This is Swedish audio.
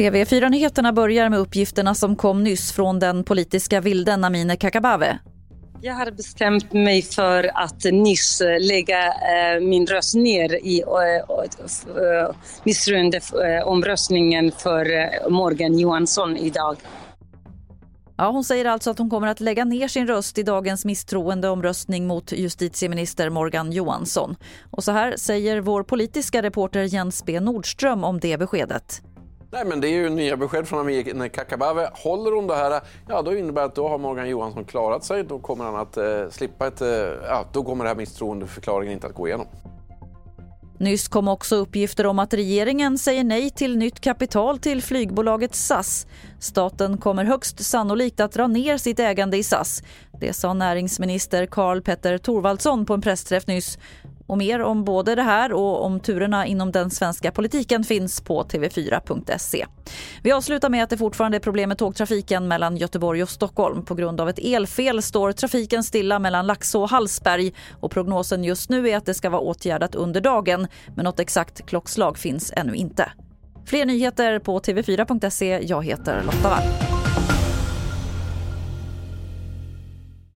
TV4-nyheterna börjar med uppgifterna som kom nyss från den politiska vilden Amineh Kakabaveh. Jag har bestämt mig för att nyss lägga eh, min röst ner i eh, eh, misstroendeomröstningen för Morgan Johansson idag. Ja, hon säger alltså att hon kommer att lägga ner sin röst i dagens misstroendeomröstning mot justitieminister Morgan Johansson. Och så här säger vår politiska reporter Jens B Nordström om det beskedet. Nej, men det är ju nya besked från Amineh Kakabaveh. Håller hon det här, ja då innebär det att då har Morgan Johansson klarat sig. Då kommer han att eh, slippa ett, eh, ja då kommer det här misstroendeförklaringen inte att gå igenom. Nyss kom också uppgifter om att regeringen säger nej till nytt kapital till flygbolaget SAS. Staten kommer högst sannolikt att dra ner sitt ägande i SAS. Det sa näringsminister Karl Petter Thorvaldsson på en pressträff nyss. Och mer om både det här och om turerna inom den svenska politiken finns på tv4.se. Vi avslutar med att det fortfarande är problem med tågtrafiken mellan Göteborg och Stockholm. På grund av ett elfel står trafiken stilla mellan Laxå och Hallsberg och prognosen just nu är att det ska vara åtgärdat under dagen men något exakt klockslag finns ännu inte. Fler nyheter på tv4.se. Jag heter Lotta Wall.